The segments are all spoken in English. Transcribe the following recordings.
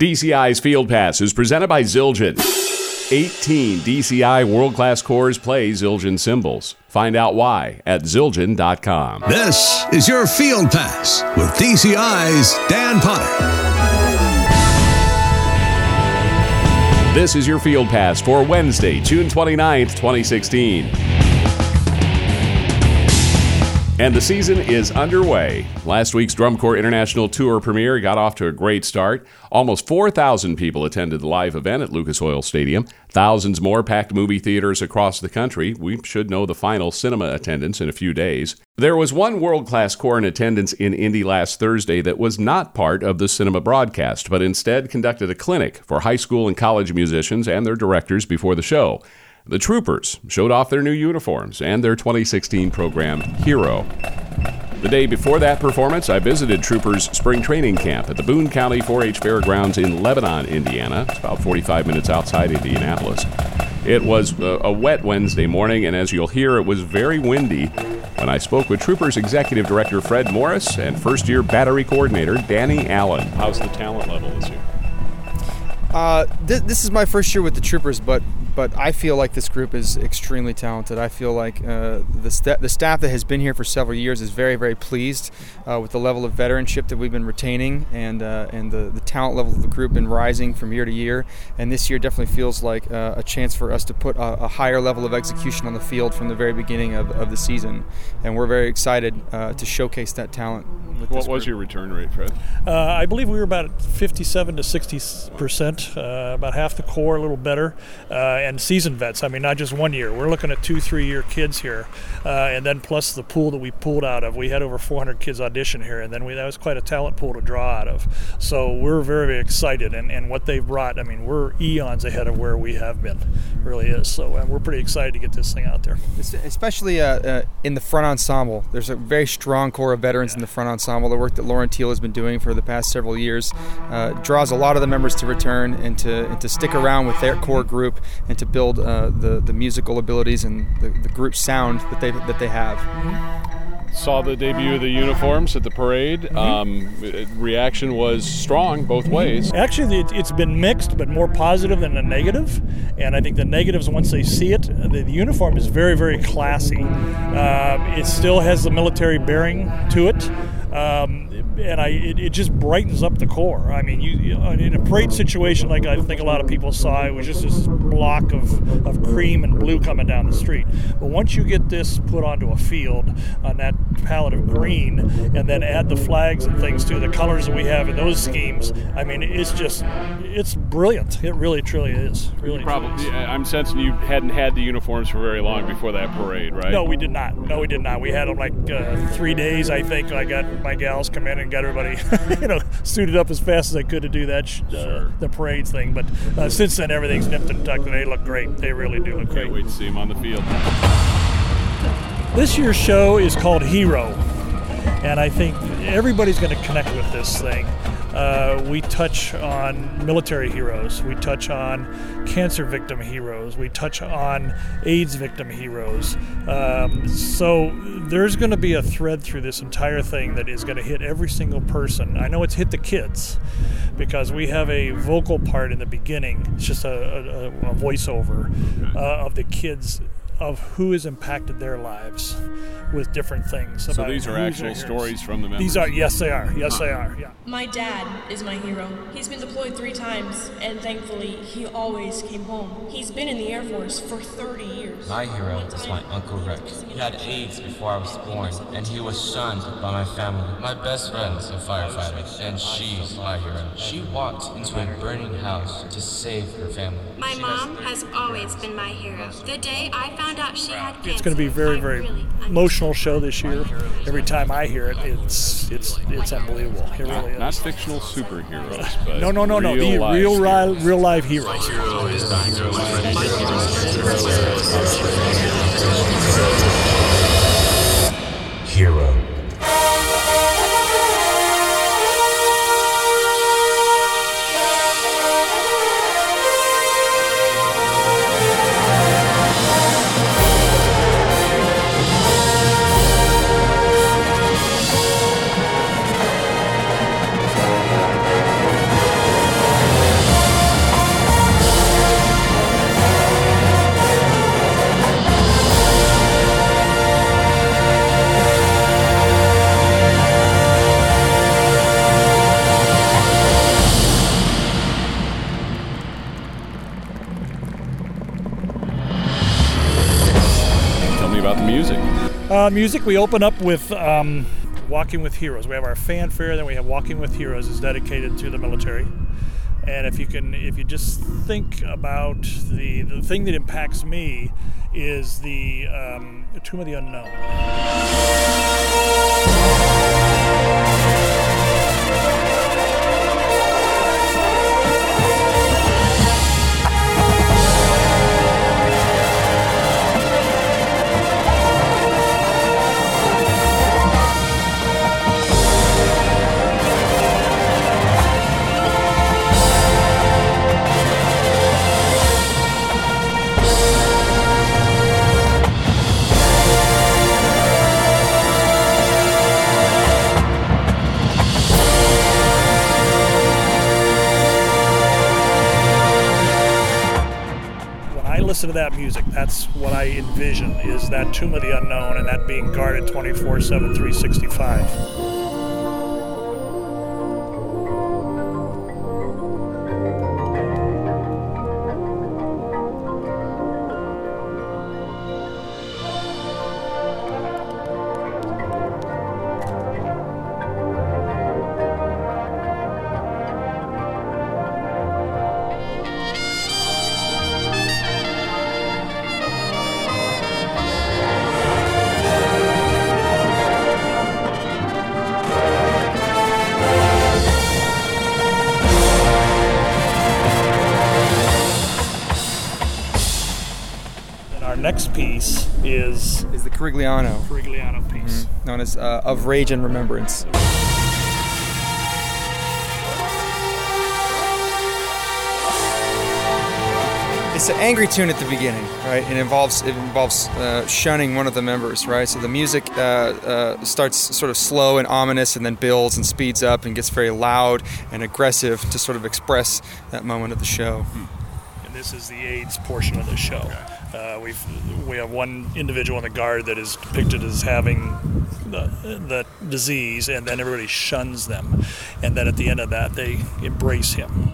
DCI's Field Pass is presented by Zildjian. 18 DCI world class corps play Zildjian cymbals. Find out why at Zildjian.com. This is your Field Pass with DCI's Dan Potter. This is your Field Pass for Wednesday, June 29th, 2016. And the season is underway. Last week's Drum Corps International Tour premiere got off to a great start. Almost 4,000 people attended the live event at Lucas Oil Stadium. Thousands more packed movie theaters across the country. We should know the final cinema attendance in a few days. There was one world class corps in attendance in Indy last Thursday that was not part of the cinema broadcast, but instead conducted a clinic for high school and college musicians and their directors before the show. The Troopers showed off their new uniforms and their 2016 program, Hero. The day before that performance, I visited Troopers Spring Training Camp at the Boone County 4 H Fairgrounds in Lebanon, Indiana. It's about 45 minutes outside Indianapolis. It was a, wet Wednesday morning, and as you'll hear, it was very windy when I spoke with Troopers Executive Director Fred Morris and first year battery coordinator Danny Allen. How's the talent level this year? Uh, th- this is my first year with the Troopers, but but I feel like this group is extremely talented. I feel like uh, the, st- the staff that has been here for several years is very, very pleased uh, with the level of veteranship that we've been retaining and uh, and the, the talent level of the group been rising from year to year. And this year definitely feels like uh, a chance for us to put a, a, higher level of execution on the field from the very beginning of, of the season. And we're very excited uh, to showcase that talent. What was your return rate, Fred? Uh, I believe we were about 57 to 60 percent, about half the corps, a little better and season vets. I mean, not just one year. We're looking at two, three year kids here, uh, and then plus the pool that we pulled out of. We had over 400 kids audition here, and then we, that was quite a talent pool to draw out of. So we're very, very excited, and, and what they've brought. I mean, we're eons ahead of where we have been. Really is. So and we're pretty excited to get this thing out there. Especially uh, uh, in the front ensemble. There's a very strong core of veterans yeah. in the front ensemble. All the work that Lauren Teal has been doing for the past several years uh, draws a lot of the members to return and to and to stick around with their core group and and to build uh, the the musical abilities and the, the group sound that they that they have. Saw the debut of the uniforms at the parade. Mm-hmm. Um, reaction was strong both ways. Actually, it, has been mixed, but more positive than a negative. And I think the negatives, once they see it, the, the uniform is very, very classy. Uh, it still has the military bearing to it. Um, and I it, it, just brightens up the corps. I mean, you in a parade situation like I think a lot of people saw, it was just this block of, of cream and blue coming down the street. But once you get this put onto a field on that palette of green, and then add the flags and things to the colors that we have in those schemes, I mean, it's just it's brilliant. It really truly is. Really, probably. I'm sensing you hadn't had the uniforms for very long before that parade, right? No, we did not. No, we did not. We had them like uh, three days, I think. I got my gals come in and got everybody, you know, suited up as fast as I could to do that uh, sure. the parades thing. But uh, since then, everything's nipped and tucked, and they look great. They really do look great. Can't wait to see them on the field. This year's show is called Hero, and I think everybody's going to connect with this thing. Uh, we touch on military heroes. We touch on cancer victim heroes. We touch on AIDS victim heroes. Um, so there's going to be a thread through this entire thing that is going to hit every single person. I know it's hit the kids because we have a vocal part in the beginning. It's just a, a, a voiceover uh, of the kids of who has impacted their lives with different things. So these are actual stories from the members. These are yes, they are. Yes, they are. Yeah. My dad is my hero. He's been deployed three times, and thankfully, he always came home. He's been in the Air Force for 30 years. My hero is my Uncle Rick. He had AIDS before I was born, and he was shunned by my family. My best friend's a firefighter, and she's my hero. She walked into a burning house to save her family. My mom has always been my hero. The day I found out she had cancer, it's going to be very, very really emotional show this year. Every time I hear it, it's it's it's unbelievable. It really is. Not fictional superheroes, but no, no, no, no. Real, real, real, real live heroes. Hero. Uh, music, we open up with um, Walking with Heroes. We have our fanfare, then we have Walking with Heroes is dedicated to the military. And if you can, if you just think about the the thing that impacts me is the um, Tomb of the Unknown. Listen to that music, that's what I envision is that Tomb of the Unknown and that being guarded 24 7, 365. Next piece is Is the Corigliano, Corigliano piece. known as uh, Of Rage and Remembrance. It's an angry tune at the beginning, right? It involves it involves uh, shunning one of the members, right? So the music uh, uh, starts sort of slow and ominous, and then builds and speeds up and gets very loud and aggressive to sort of express that moment of the show. And this is the AIDS portion of the show. Uh, we've we have one individual in the guard that is depicted as having the, the disease, and then everybody shuns them, and then at the end of that they embrace him.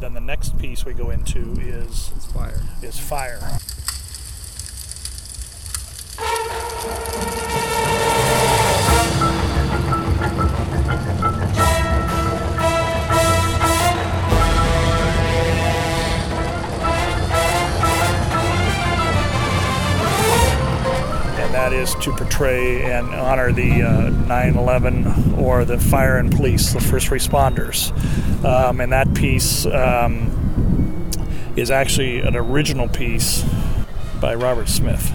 Then the next piece we go into is Fire. is fire. Is to portray and honor the uh, 9/11 or the fire and police, the first responders. Um, and that piece um, is actually an original piece by Robert Smith.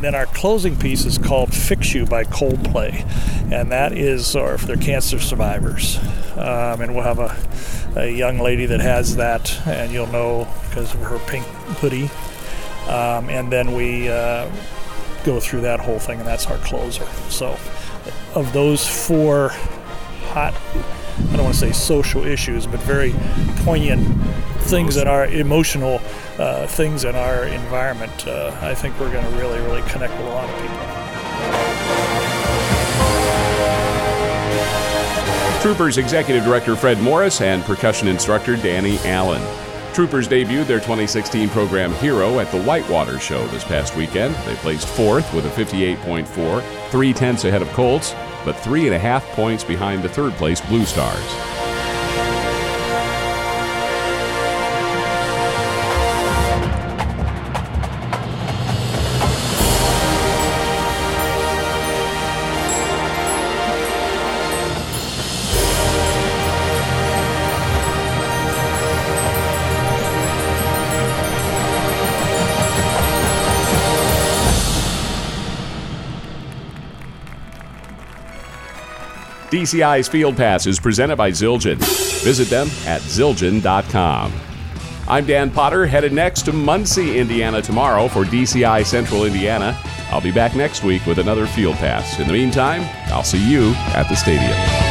And then our closing piece is called Fix You by Coldplay. And that is or for cancer survivors. Um, and we'll have a, a young lady that has that, and you'll know because of her pink hoodie. Um, and then we uh, go through that whole thing, and that's our closer. So, of those four hot, I don't want to say social issues, but very poignant things that are emotional uh, things in our environment, uh, I think we're going to really, really connect with a lot of people. Troopers Executive Director Fred Morris and percussion instructor Danny Allen. Troopers debuted their 2016 program Hero at the Whitewater Show this past weekend. They placed fourth with a 58.4, three tenths ahead of Colts, but three and a half points behind the third place Blue Stars. DCI's Field Pass is presented by Zildjian. Visit them at zildjian.com. I'm Dan Potter, headed next to Muncie, Indiana tomorrow for DCI Central Indiana. I'll be back next week with another Field Pass. In the meantime, I'll see you at the stadium.